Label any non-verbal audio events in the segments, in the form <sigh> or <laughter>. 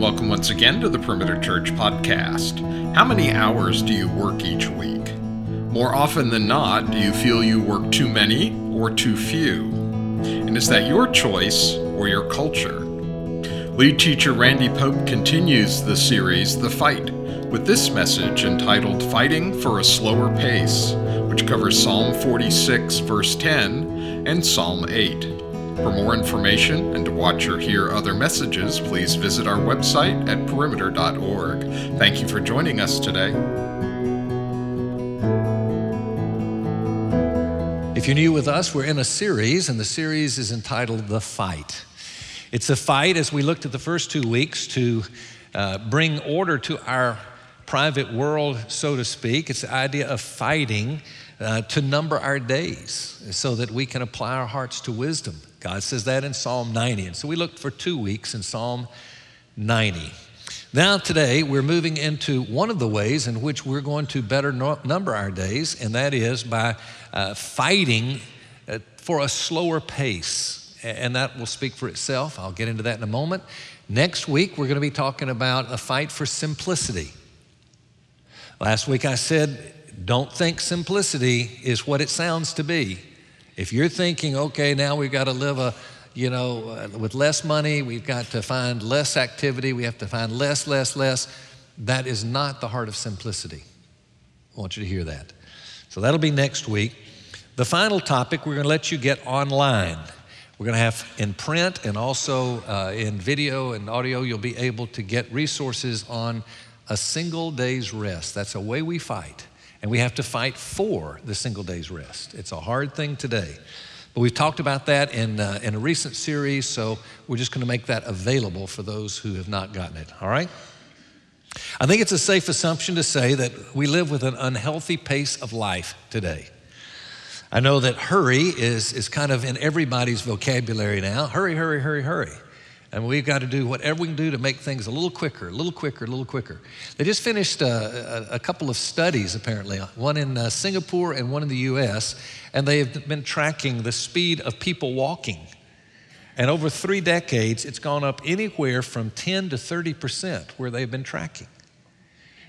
welcome once again to the Perimeter Church podcast. How many hours do you work each week? More often than not, do you feel you work too many or too few? And is that your choice or your culture? Lead teacher Randy Pope continues the series, The Fight, with this message entitled Fighting for a Slower Pace, which covers Psalm 46, verse 10, and Psalm 8. For more information and to watch or hear other messages, please visit our website at perimeter.org. Thank you for joining us today. If you're new with us, we're in a series, and the series is entitled The Fight. It's a fight, as we looked at the first two weeks, to uh, bring order to our private world, so to speak. It's the idea of fighting uh, to number our days so that we can apply our hearts to wisdom. God says that in Psalm 90. And so we looked for two weeks in Psalm 90. Now, today, we're moving into one of the ways in which we're going to better number our days, and that is by uh, fighting uh, for a slower pace. And that will speak for itself. I'll get into that in a moment. Next week, we're going to be talking about a fight for simplicity. Last week, I said, don't think simplicity is what it sounds to be. If you're thinking, okay, now we've got to live a, you know, uh, with less money, we've got to find less activity, we have to find less, less, less, that is not the heart of simplicity. I want you to hear that. So that'll be next week. The final topic, we're going to let you get online. We're going to have in print and also uh, in video and audio, you'll be able to get resources on a single day's rest. That's a way we fight. And we have to fight for the single day's rest. It's a hard thing today. But we've talked about that in, uh, in a recent series, so we're just going to make that available for those who have not gotten it, all right? I think it's a safe assumption to say that we live with an unhealthy pace of life today. I know that hurry is, is kind of in everybody's vocabulary now. Hurry, hurry, hurry, hurry. And we've got to do whatever we can do to make things a little quicker, a little quicker, a little quicker. They just finished uh, a, a couple of studies, apparently, one in uh, Singapore and one in the US, and they have been tracking the speed of people walking. And over three decades, it's gone up anywhere from 10 to 30% where they've been tracking.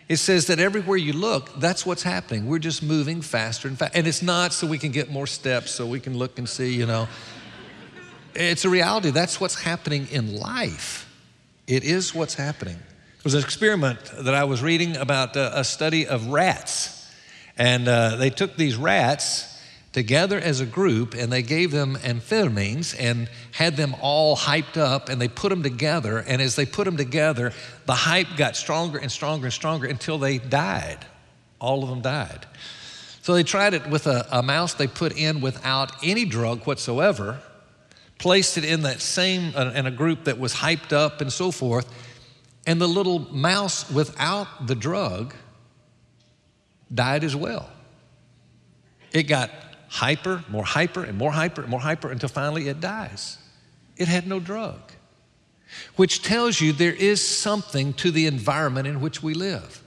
It says that everywhere you look, that's what's happening. We're just moving faster and faster. And it's not so we can get more steps, so we can look and see, you know. It's a reality. That's what's happening in life. It is what's happening. There was an experiment that I was reading about uh, a study of rats. And uh, they took these rats together as a group and they gave them amphetamines and had them all hyped up and they put them together. And as they put them together, the hype got stronger and stronger and stronger until they died. All of them died. So they tried it with a, a mouse they put in without any drug whatsoever placed it in that same, uh, in a group that was hyped up and so forth. And the little mouse without the drug died as well. It got hyper, more hyper, and more hyper, and more hyper until finally it dies. It had no drug, which tells you there is something to the environment in which we live.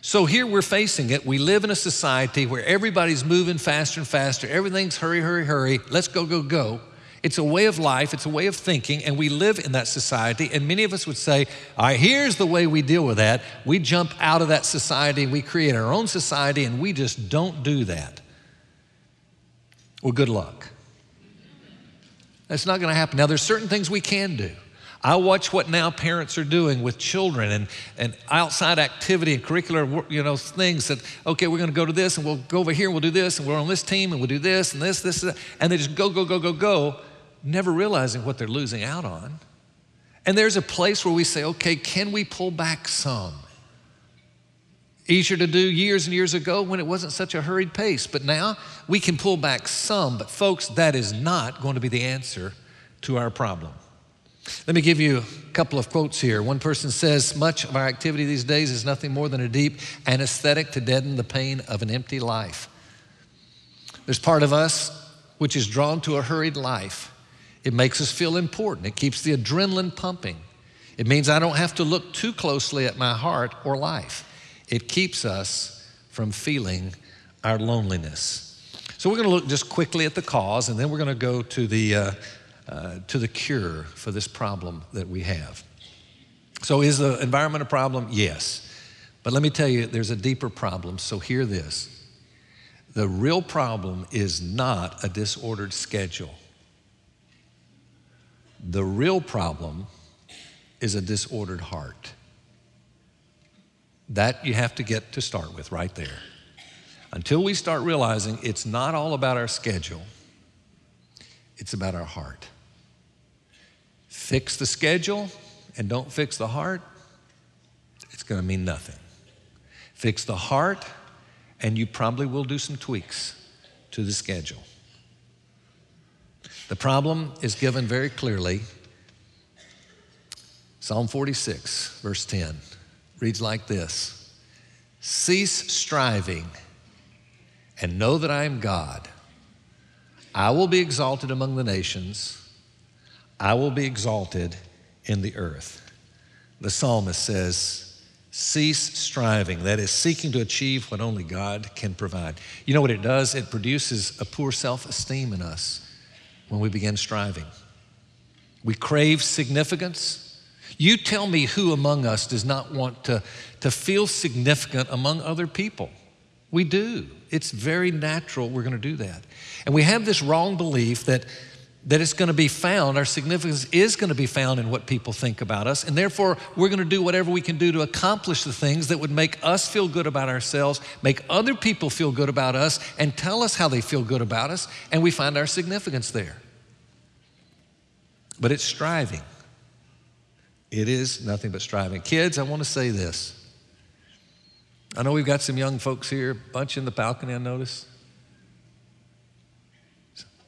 So here we're facing it. We live in a society where everybody's moving faster and faster. Everything's hurry, hurry, hurry. Let's go, go, go. It's a way of life, it's a way of thinking, and we live in that society. And many of us would say, All right, here's the way we deal with that. We jump out of that society, we create our own society, and we just don't do that. Well, good luck. That's not going to happen. Now, there's certain things we can do. I watch what now parents are doing with children and, and outside activity and curricular you know, things that, okay, we're going to go to this and we'll go over here and we'll do this and we're on this team and we'll do this and this, this, and, and they just go, go, go, go, go never realizing what they're losing out on. And there's a place where we say, okay, can we pull back some? Easier to do years and years ago when it wasn't such a hurried pace, but now we can pull back some. But, folks, that is not going to be the answer to our problem. Let me give you a couple of quotes here. One person says, Much of our activity these days is nothing more than a deep anesthetic to deaden the pain of an empty life. There's part of us which is drawn to a hurried life it makes us feel important. It keeps the adrenaline pumping. It means I don't have to look too closely at my heart or life. It keeps us from feeling our loneliness. So we're going to look just quickly at the cause, and then we're going to go to the, uh, uh, to the cure for this problem that we have. So, is the environment a problem? Yes. But let me tell you, there's a deeper problem. So, hear this the real problem is not a disordered schedule, the real problem is a disordered heart. That you have to get to start with right there. Until we start realizing it's not all about our schedule, it's about our heart. Fix the schedule and don't fix the heart, it's going to mean nothing. Fix the heart, and you probably will do some tweaks to the schedule. The problem is given very clearly. Psalm 46, verse 10, reads like this Cease striving and know that I am God. I will be exalted among the nations, I will be exalted in the earth. The psalmist says, Cease striving, that is, seeking to achieve what only God can provide. You know what it does? It produces a poor self esteem in us when we begin striving. We crave significance. You tell me who among us does not want to, to feel significant among other people. We do. It's very natural we're going to do that. And we have this wrong belief that that it's going to be found, our significance is going to be found in what people think about us. And therefore, we're going to do whatever we can do to accomplish the things that would make us feel good about ourselves, make other people feel good about us, and tell us how they feel good about us. And we find our significance there. But it's striving. It is nothing but striving. Kids, I want to say this. I know we've got some young folks here, bunch in the balcony, I notice.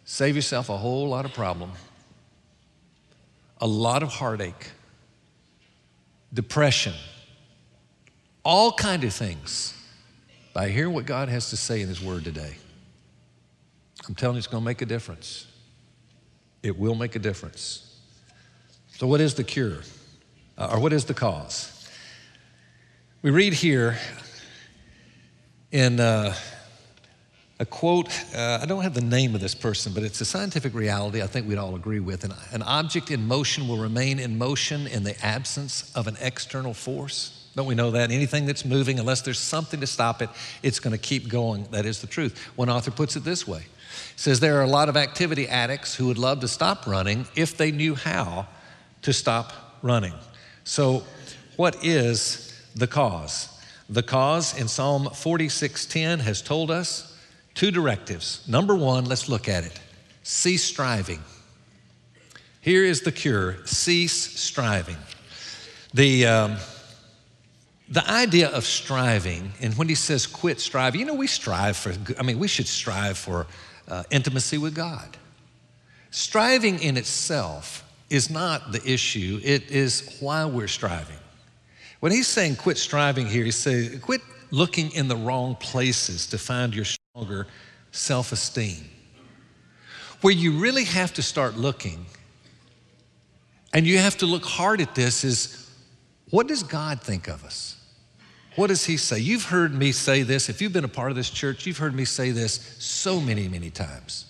Save yourself a whole lot of problem, a lot of heartache, depression, all kind of things by hearing what God has to say in His Word today. I'm telling you, it's going to make a difference. It will make a difference. So, what is the cure? Uh, or what is the cause? We read here in. Uh, a quote, uh, I don't have the name of this person, but it's a scientific reality I think we'd all agree with. An, an object in motion will remain in motion in the absence of an external force. Don't we know that? Anything that's moving, unless there's something to stop it, it's going to keep going. That is the truth. One author puts it this way says there are a lot of activity addicts who would love to stop running if they knew how to stop running. So, what is the cause? The cause in Psalm 46:10 has told us Two directives. Number one, let's look at it cease striving. Here is the cure cease striving. The, um, the idea of striving, and when he says quit striving, you know, we strive for, I mean, we should strive for uh, intimacy with God. Striving in itself is not the issue, it is why we're striving. When he's saying quit striving here, he's saying quit looking in the wrong places to find your stronger self esteem. Where you really have to start looking, and you have to look hard at this, is what does God think of us? What does He say? You've heard me say this. If you've been a part of this church, you've heard me say this so many, many times.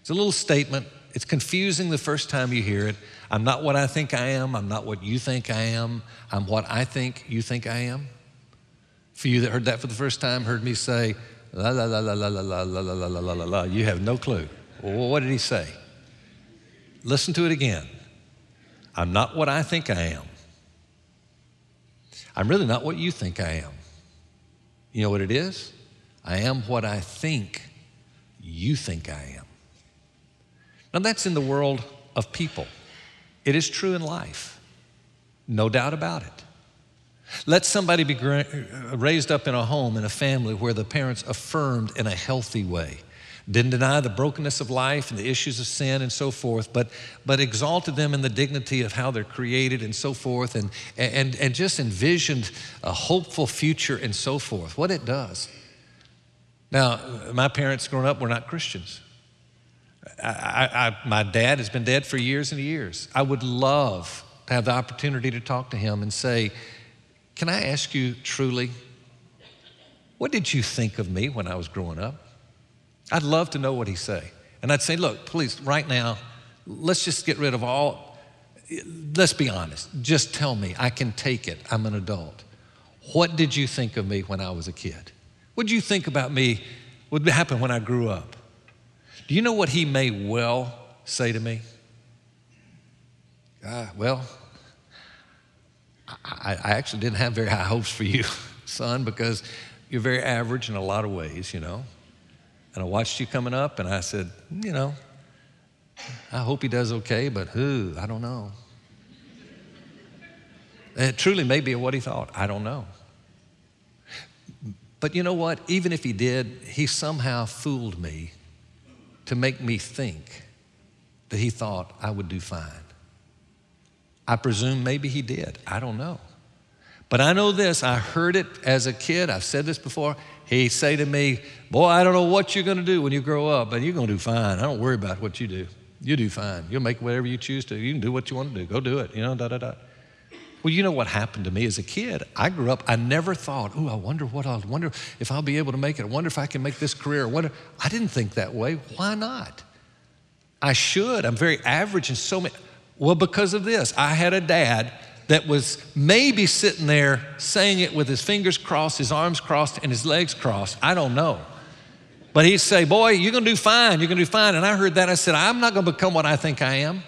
It's a little statement. It's confusing the first time you hear it. I'm not what I think I am. I'm not what you think I am. I'm what I think you think I am. For you that heard that for the first time, heard me say, la la la la la la la la la la la la la. You have no clue. Well, what did he say? Listen to it again. I'm not what I think I am. I'm really not what you think I am. You know what it is? I am what I think you think I am. Now, that's in the world of people. It is true in life, no doubt about it. Let somebody be raised up in a home, in a family where the parents affirmed in a healthy way. Didn't deny the brokenness of life and the issues of sin and so forth, but, but exalted them in the dignity of how they're created and so forth, and, and, and just envisioned a hopeful future and so forth. What it does. Now, my parents growing up were not Christians. I, I, my dad has been dead for years and years. I would love to have the opportunity to talk to him and say, can I ask you truly, what did you think of me when I was growing up? I'd love to know what he'd say. And I'd say, look, please, right now, let's just get rid of all, let's be honest. Just tell me. I can take it. I'm an adult. What did you think of me when I was a kid? What did you think about me? What would happen when I grew up? Do you know what he may well say to me? Uh, well, I, I actually didn't have very high hopes for you, <laughs> son, because you're very average in a lot of ways, you know. And I watched you coming up, and I said, you know, I hope he does okay, but who? I don't know. It truly may be what he thought. I don't know. But you know what? Even if he did, he somehow fooled me to make me think that he thought I would do fine. I presume maybe he did. I don't know. But I know this I heard it as a kid. I've said this before. He'd say to me, Boy, I don't know what you're going to do when you grow up, but you're going to do fine. I don't worry about what you do. You do fine. You'll make whatever you choose to. You can do what you want to do. Go do it. You know, da da da. Well, you know what happened to me as a kid? I grew up, I never thought, oh, I wonder what I'll wonder if I'll be able to make it. I wonder if I can make this career. I wonder. I didn't think that way. Why not? I should. I'm very average in so many. Well, because of this, I had a dad that was maybe sitting there saying it with his fingers crossed, his arms crossed, and his legs crossed. I don't know. But he'd say, Boy, you're going to do fine. You're going to do fine. And I heard that. I said, I'm not going to become what I think I am.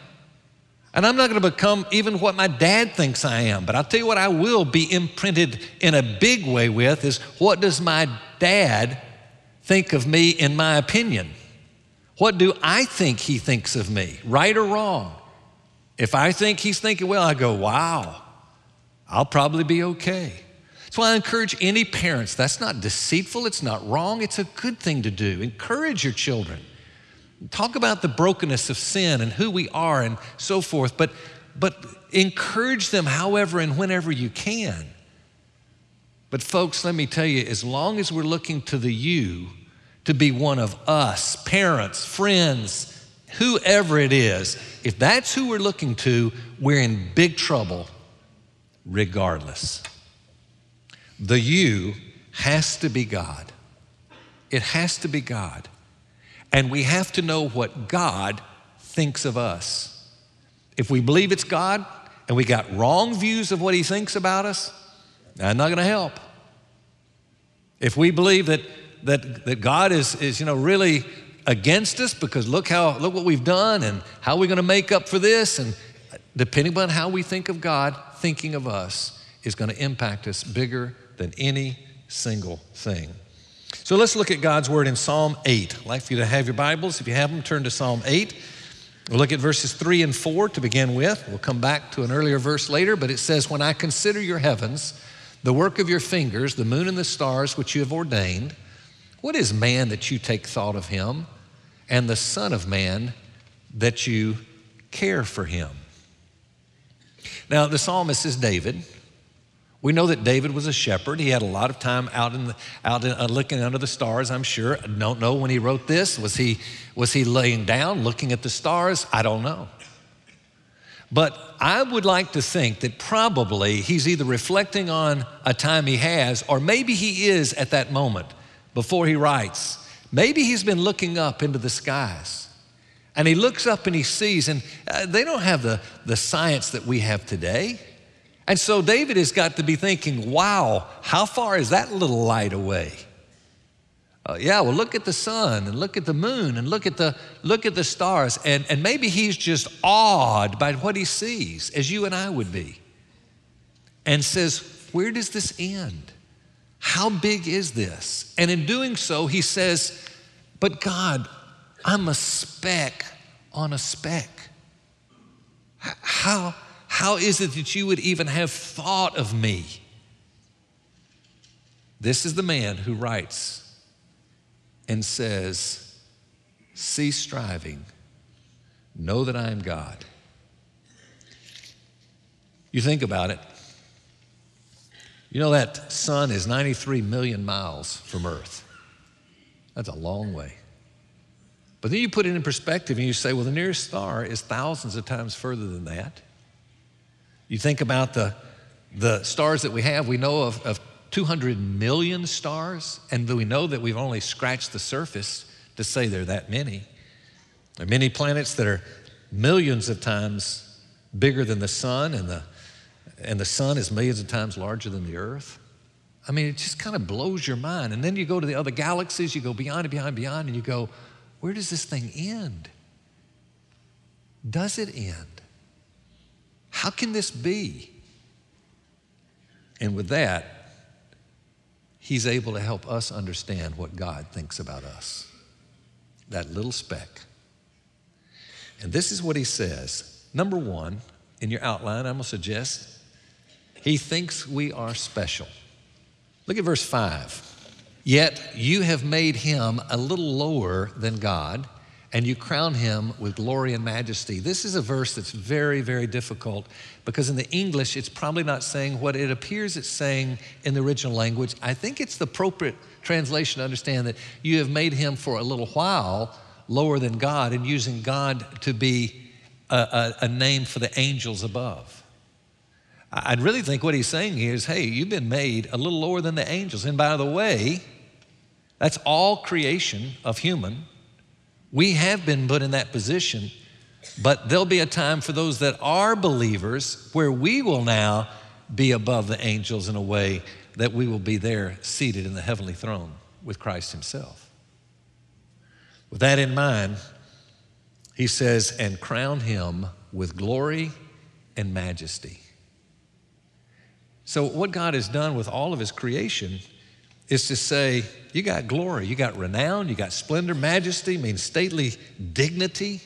And I'm not going to become even what my dad thinks I am. But I'll tell you what I will be imprinted in a big way with is what does my dad think of me in my opinion? What do I think he thinks of me, right or wrong? If I think he's thinking well, I go, wow, I'll probably be okay. That's why I encourage any parents. That's not deceitful, it's not wrong, it's a good thing to do. Encourage your children. Talk about the brokenness of sin and who we are and so forth, but, but encourage them however and whenever you can. But, folks, let me tell you, as long as we're looking to the you to be one of us, parents, friends, whoever it is, if that's who we're looking to, we're in big trouble regardless. The you has to be God. It has to be God. And we have to know what God thinks of us. If we believe it's God and we got wrong views of what He thinks about us, that's not going to help. If we believe that, that, that God is, is you know, really against us because look how look what we've done and how we're going to make up for this and depending upon how we think of God, thinking of us is going to impact us bigger than any single thing. So let's look at God's word in Psalm 8. I'd like for you to have your Bibles. If you have them, turn to Psalm 8. We'll look at verses 3 and 4 to begin with. We'll come back to an earlier verse later, but it says, When I consider your heavens, the work of your fingers, the moon and the stars which you have ordained, what is man that you take thought of him, and the Son of Man that you care for him? Now, the psalmist is David. We know that David was a shepherd. He had a lot of time out in the, out in, uh, looking under the stars. I'm sure. I don't know when he wrote this. Was he was he laying down looking at the stars? I don't know. But I would like to think that probably he's either reflecting on a time he has, or maybe he is at that moment before he writes. Maybe he's been looking up into the skies. And he looks up and he sees, and uh, they don't have the, the science that we have today. And so David has got to be thinking, wow, how far is that little light away? Uh, yeah, well, look at the sun and look at the moon and look at the, look at the stars. And, and maybe he's just awed by what he sees, as you and I would be, and says, Where does this end? How big is this? And in doing so, he says, But God, I'm a speck on a speck. How, how is it that you would even have thought of me? This is the man who writes and says, Cease striving, know that I am God. You think about it. You know that sun is 93 million miles from Earth. That's a long way. But then you put it in perspective and you say, well, the nearest star is thousands of times further than that. You think about the, the stars that we have, we know of, of 200 million stars, and we know that we've only scratched the surface to say there are that many. There are many planets that are millions of times bigger than the sun, and the, and the sun is millions of times larger than the earth. I mean, it just kind of blows your mind. And then you go to the other galaxies, you go beyond and beyond and beyond, and you go, where does this thing end? Does it end? How can this be? And with that, he's able to help us understand what God thinks about us. That little speck. And this is what he says. Number one, in your outline, I'm going to suggest he thinks we are special. Look at verse 5. Yet you have made him a little lower than God, and you crown him with glory and majesty. This is a verse that's very, very difficult because in the English, it's probably not saying what it appears it's saying in the original language. I think it's the appropriate translation to understand that you have made him for a little while lower than God and using God to be a, a, a name for the angels above. I'd really think what he's saying here is hey, you've been made a little lower than the angels. And by the way, that's all creation of human. We have been put in that position, but there'll be a time for those that are believers where we will now be above the angels in a way that we will be there seated in the heavenly throne with Christ Himself. With that in mind, he says, and crown him with glory and majesty. So, what God has done with all of His creation is to say, you got glory, you got renown, you got splendor, majesty, means stately dignity.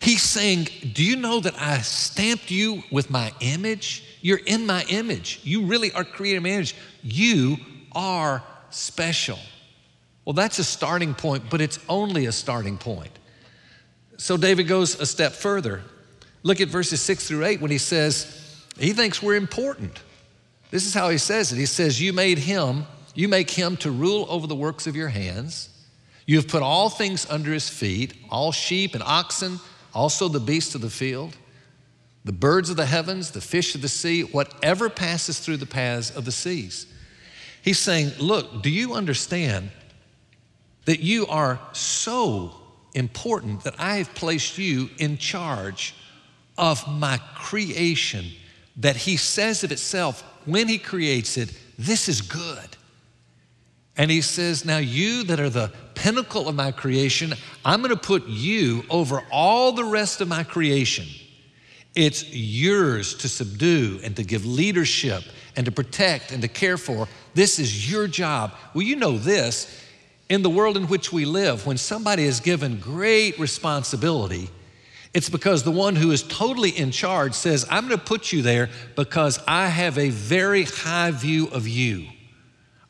He's saying, Do you know that I stamped you with my image? You're in my image. You really are created in my image. You are special. Well, that's a starting point, but it's only a starting point. So David goes a step further. Look at verses six through eight when he says, he thinks we're important. This is how he says it. He says, You made him, you make him to rule over the works of your hands. You have put all things under his feet, all sheep and oxen, also the beasts of the field, the birds of the heavens, the fish of the sea, whatever passes through the paths of the seas. He's saying, Look, do you understand that you are so important that I have placed you in charge of my creation? That he says of itself, when he creates it, this is good. And he says, Now you that are the pinnacle of my creation, I'm going to put you over all the rest of my creation. It's yours to subdue and to give leadership and to protect and to care for. This is your job. Well, you know this. In the world in which we live, when somebody is given great responsibility, it's because the one who is totally in charge says, I'm going to put you there because I have a very high view of you.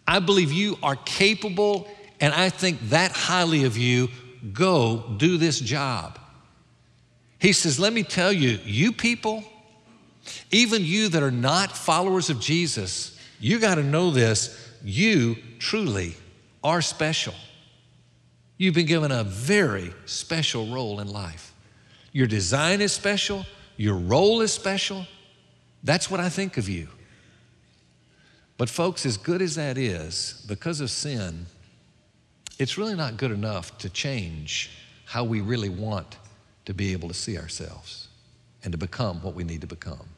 I believe you are capable, and I think that highly of you. Go do this job. He says, Let me tell you, you people, even you that are not followers of Jesus, you got to know this. You truly are special. You've been given a very special role in life. Your design is special, your role is special. That's what I think of you. But, folks, as good as that is, because of sin, it's really not good enough to change how we really want to be able to see ourselves and to become what we need to become.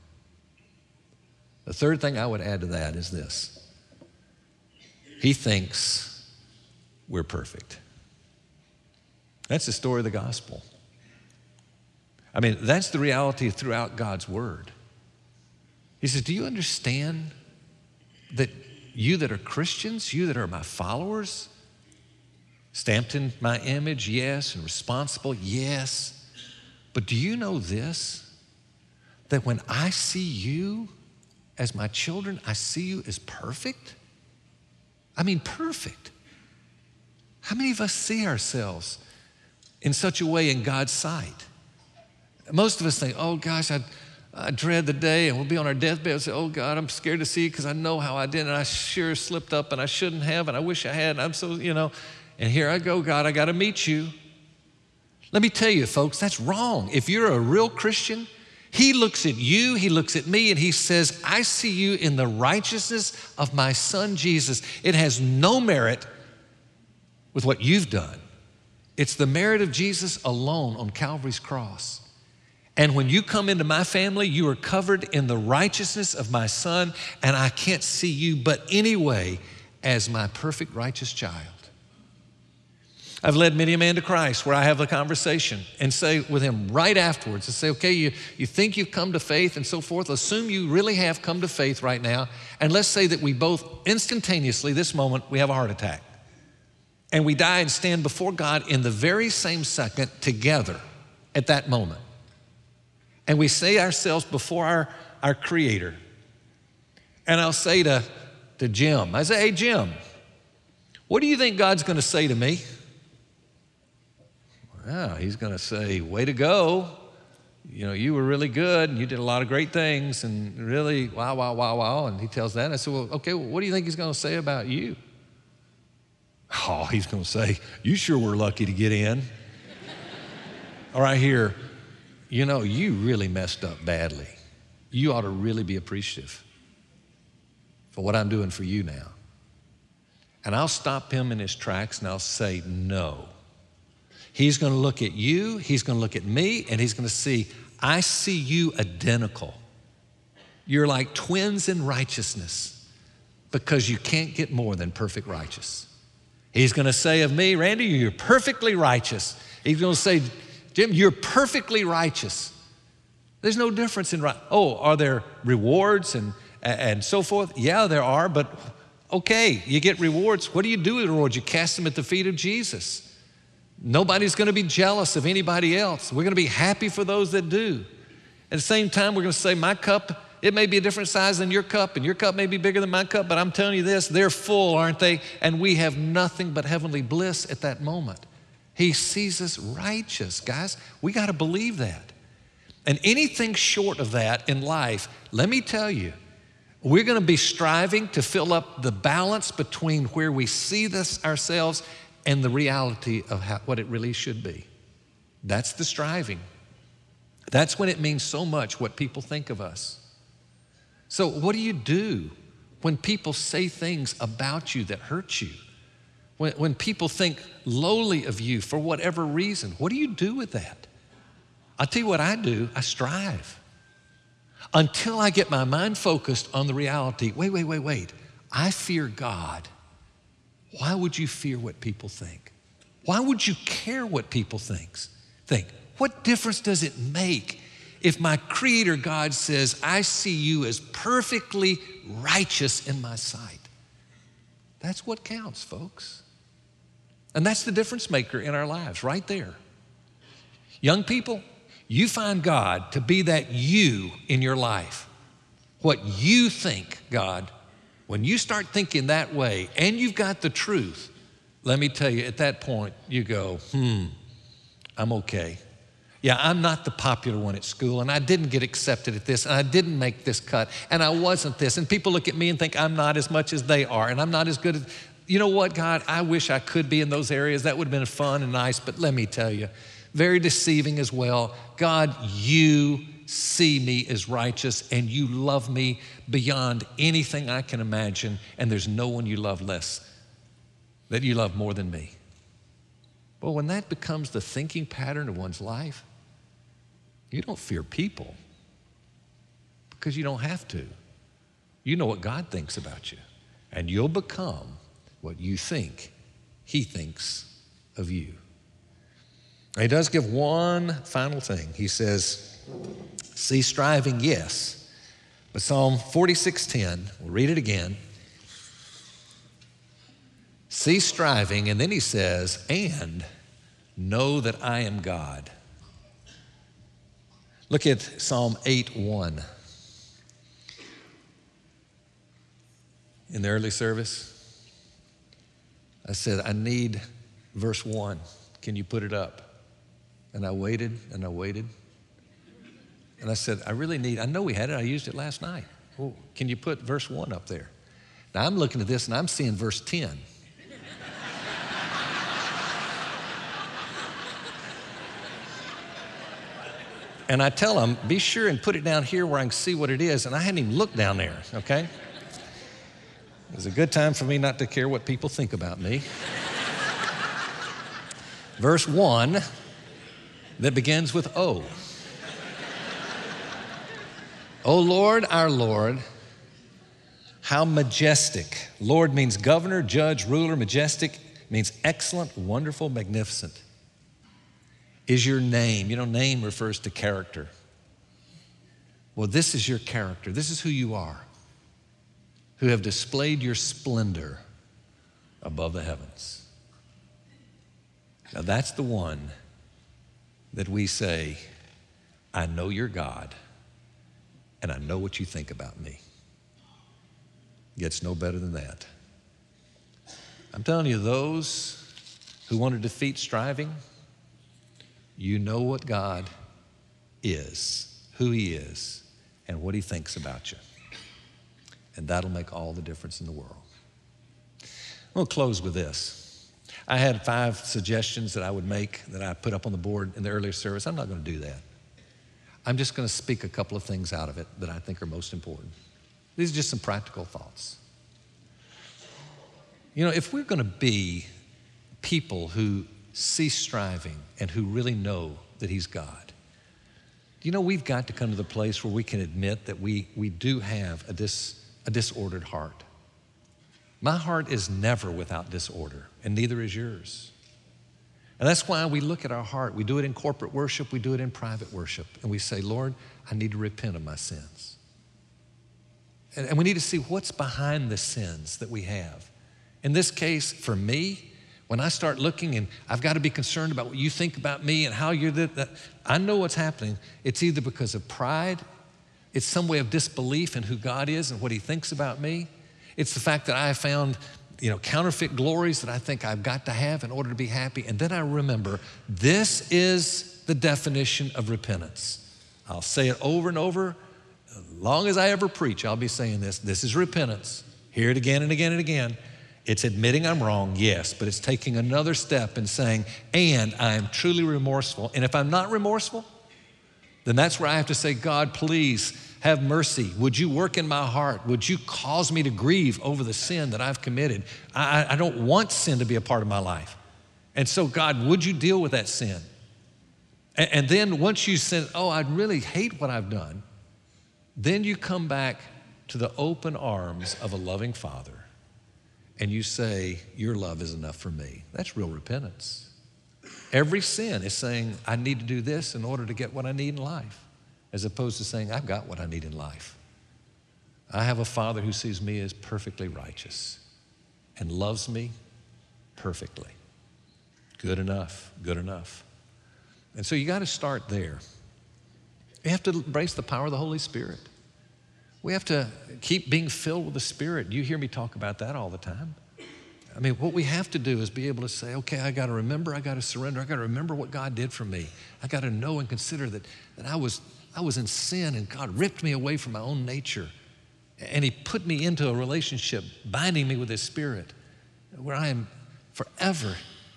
The third thing I would add to that is this He thinks we're perfect. That's the story of the gospel. I mean, that's the reality throughout God's word. He says, Do you understand that you that are Christians, you that are my followers, stamped in my image, yes, and responsible, yes. But do you know this? That when I see you as my children, I see you as perfect? I mean, perfect. How many of us see ourselves in such a way in God's sight? Most of us think, oh gosh, I, I dread the day and we'll be on our deathbed and say, oh God, I'm scared to see because I know how I did and I sure slipped up and I shouldn't have and I wish I had and I'm so, you know, and here I go, God, I got to meet you. Let me tell you, folks, that's wrong. If you're a real Christian, he looks at you, he looks at me, and he says, I see you in the righteousness of my son Jesus. It has no merit with what you've done, it's the merit of Jesus alone on Calvary's cross. And when you come into my family, you are covered in the righteousness of my son, and I can't see you but anyway as my perfect righteous child. I've led many a man to Christ where I have a conversation and say with him right afterwards and say, okay, you, you think you've come to faith and so forth. Assume you really have come to faith right now. And let's say that we both instantaneously, this moment, we have a heart attack. And we die and stand before God in the very same second together at that moment. And we say ourselves before our, our Creator. And I'll say to, to Jim, I say, hey, Jim, what do you think God's going to say to me? Well, he's going to say, way to go. You know, you were really good and you did a lot of great things and really, wow, wow, wow, wow. And he tells that. And I said, well, okay, well, what do you think he's going to say about you? Oh, he's going to say, You sure were lucky to get in. <laughs> All right, here, you know, you really messed up badly. You ought to really be appreciative for what I'm doing for you now. And I'll stop him in his tracks and I'll say, No. He's going to look at you, he's going to look at me, and he's going to see, I see you identical. You're like twins in righteousness because you can't get more than perfect righteous. He's going to say of me, Randy, you're perfectly righteous. He's going to say, Jim, you're perfectly righteous. There's no difference in right. Oh, are there rewards and, and so forth? Yeah, there are, but okay, you get rewards. What do you do with rewards? You cast them at the feet of Jesus. Nobody's going to be jealous of anybody else. We're going to be happy for those that do. At the same time, we're going to say, My cup, it may be a different size than your cup, and your cup may be bigger than my cup, but I'm telling you this, they're full, aren't they? And we have nothing but heavenly bliss at that moment. He sees us righteous, guys. We got to believe that. And anything short of that in life, let me tell you, we're going to be striving to fill up the balance between where we see this ourselves and the reality of how, what it really should be. That's the striving. That's when it means so much what people think of us. So, what do you do when people say things about you that hurt you? When, when people think lowly of you for whatever reason, what do you do with that? I'll tell you what I do I strive until I get my mind focused on the reality wait, wait, wait, wait. I fear God why would you fear what people think? Why would you care what people thinks, think? What difference does it make if my creator God says, I see you as perfectly righteous in my sight? That's what counts, folks. And that's the difference maker in our lives, right there. Young people, you find God to be that you in your life. What you think God when you start thinking that way and you've got the truth, let me tell you, at that point, you go, hmm, I'm okay. Yeah, I'm not the popular one at school, and I didn't get accepted at this, and I didn't make this cut, and I wasn't this. And people look at me and think I'm not as much as they are, and I'm not as good as, you know what, God, I wish I could be in those areas. That would have been fun and nice, but let me tell you, very deceiving as well. God, you see me as righteous and you love me beyond anything I can imagine, and there's no one you love less, that you love more than me. Well, when that becomes the thinking pattern of one's life, you don't fear people because you don't have to. You know what God thinks about you, and you'll become what you think He thinks of you. He does give one final thing. He says, See striving, yes. But Psalm 46:10, we'll read it again. See striving, and then he says, and know that I am God. Look at Psalm 8:1. In the early service, I said, I need verse 1. Can you put it up? And I waited and I waited. And I said, I really need, I know we had it, I used it last night. Well, can you put verse 1 up there? Now I'm looking at this and I'm seeing verse 10. and I tell them, be sure and put it down here where I can see what it is. And I hadn't even looked down there, okay? It was a good time for me not to care what people think about me. Verse 1 that begins with O. O Lord, our Lord, how majestic. Lord means governor, judge, ruler. Majestic means excellent, wonderful, magnificent. Is your name. You know, name refers to character. Well, this is your character. This is who you are, who have displayed your splendor above the heavens. Now, that's the one that we say, I know you're God, and I know what you think about me. Gets no better than that. I'm telling you, those who want to defeat striving, you know what God is, who He is, and what He thinks about you. And that'll make all the difference in the world. We'll close with this. I had five suggestions that I would make that I put up on the board in the earlier service. I'm not going to do that. I'm just going to speak a couple of things out of it that I think are most important. These are just some practical thoughts. You know, if we're going to be people who cease striving and who really know that He's God, you know, we've got to come to the place where we can admit that we, we do have a, dis, a disordered heart. My heart is never without disorder, and neither is yours. And that's why we look at our heart. We do it in corporate worship, we do it in private worship, and we say, Lord, I need to repent of my sins. And, and we need to see what's behind the sins that we have. In this case, for me, when I start looking and I've got to be concerned about what you think about me and how you're that, I know what's happening. It's either because of pride, it's some way of disbelief in who God is and what He thinks about me. It's the fact that I found you know, counterfeit glories that I think I've got to have in order to be happy. And then I remember this is the definition of repentance. I'll say it over and over. As long as I ever preach, I'll be saying this. This is repentance. Hear it again and again and again. It's admitting I'm wrong, yes, but it's taking another step and saying, and I am truly remorseful. And if I'm not remorseful, then that's where I have to say, God, please have mercy. Would you work in my heart? Would you cause me to grieve over the sin that I've committed? I, I don't want sin to be a part of my life. And so, God, would you deal with that sin? And, and then once you said, Oh, I really hate what I've done, then you come back to the open arms of a loving Father and you say, Your love is enough for me. That's real repentance. Every sin is saying, I need to do this in order to get what I need in life, as opposed to saying, I've got what I need in life. I have a father who sees me as perfectly righteous and loves me perfectly. Good enough, good enough. And so you got to start there. You have to embrace the power of the Holy Spirit. We have to keep being filled with the Spirit. You hear me talk about that all the time. I mean, what we have to do is be able to say, okay, I got to remember, I got to surrender, I got to remember what God did for me. I got to know and consider that, that I, was, I was in sin and God ripped me away from my own nature. And He put me into a relationship, binding me with His Spirit, where I am forever,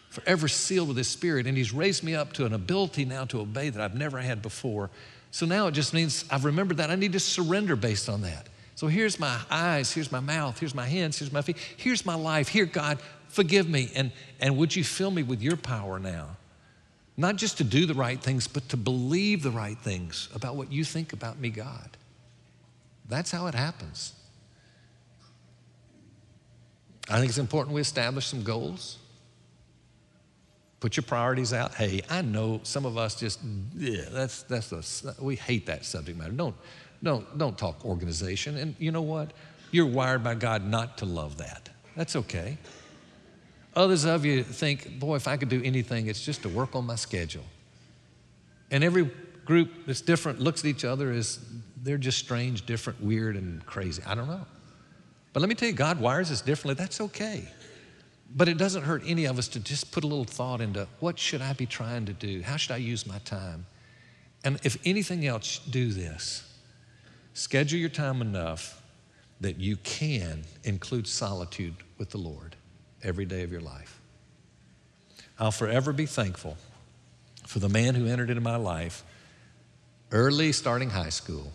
forever sealed with His Spirit. And He's raised me up to an ability now to obey that I've never had before. So now it just means I've remembered that. I need to surrender based on that. So here's my eyes, here's my mouth, here's my hands, here's my feet, here's my life. Here, God, forgive me. And, and would you fill me with your power now? Not just to do the right things, but to believe the right things about what you think about me, God. That's how it happens. I think it's important we establish some goals. Put your priorities out. Hey, I know some of us just, yeah, that's, that's a, we hate that subject matter. Don't, don't, don't talk organization. And you know what? You're wired by God not to love that. That's okay. Others of you think, boy, if I could do anything, it's just to work on my schedule. And every group that's different looks at each other as they're just strange, different, weird, and crazy. I don't know. But let me tell you, God wires us differently. That's okay. But it doesn't hurt any of us to just put a little thought into what should I be trying to do? How should I use my time? And if anything else, do this. Schedule your time enough that you can include solitude with the Lord every day of your life. I'll forever be thankful for the man who entered into my life early starting high school.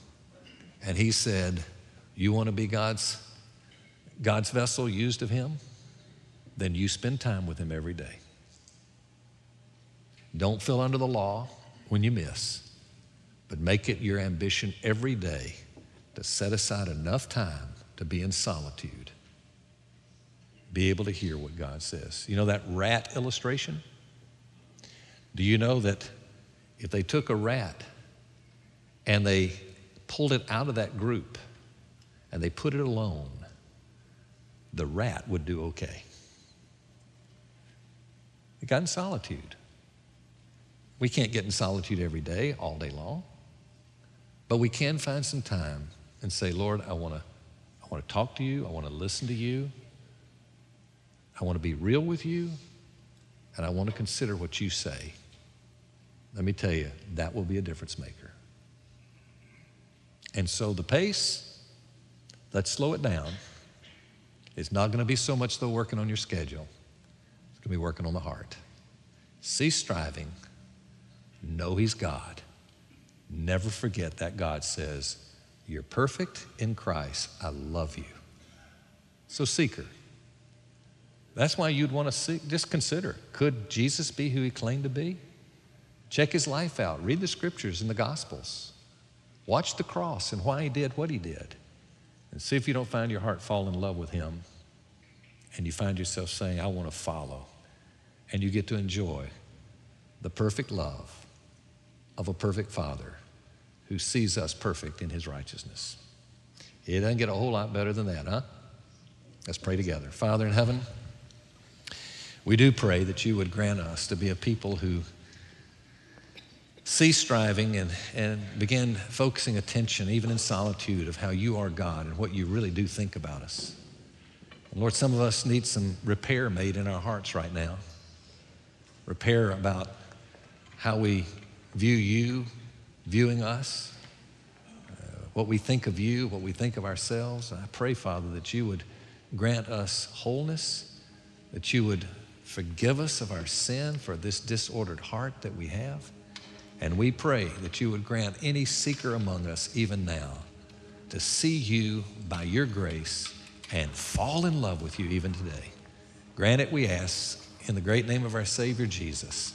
And he said, You want to be God's, God's vessel used of him? then you spend time with Him every day. Don't feel under the law when you miss, but make it your ambition every day to set aside enough time to be in solitude, be able to hear what God says. You know that rat illustration? Do you know that if they took a rat and they pulled it out of that group and they put it alone, the rat would do okay. It got in solitude. We can't get in solitude every day, all day long, but we can find some time and say, Lord, I want to I want to talk to you, I want to listen to you, I want to be real with you, and I want to consider what you say. Let me tell you, that will be a difference maker. And so the pace, let's slow it down. It's not going to be so much though working on your schedule. It's going to be working on the heart. Cease striving. Know He's God. Never forget that God says, You're perfect in Christ. I love you. So, seeker. That's why you'd want to seek, just consider could Jesus be who He claimed to be? Check His life out. Read the scriptures and the Gospels. Watch the cross and why He did what He did. And see if you don't find your heart fall in love with Him and you find yourself saying, I want to follow. And you get to enjoy the perfect love of a perfect Father who sees us perfect in His righteousness. It doesn't get a whole lot better than that, huh? Let's pray together. Father in heaven, we do pray that you would grant us to be a people who cease striving and, and begin focusing attention, even in solitude, of how you are God and what you really do think about us. And Lord, some of us need some repair made in our hearts right now. Repair about how we view you, viewing us, uh, what we think of you, what we think of ourselves. I pray, Father, that you would grant us wholeness, that you would forgive us of our sin for this disordered heart that we have. And we pray that you would grant any seeker among us, even now, to see you by your grace and fall in love with you even today. Grant it, we ask, in the great name of our Savior Jesus.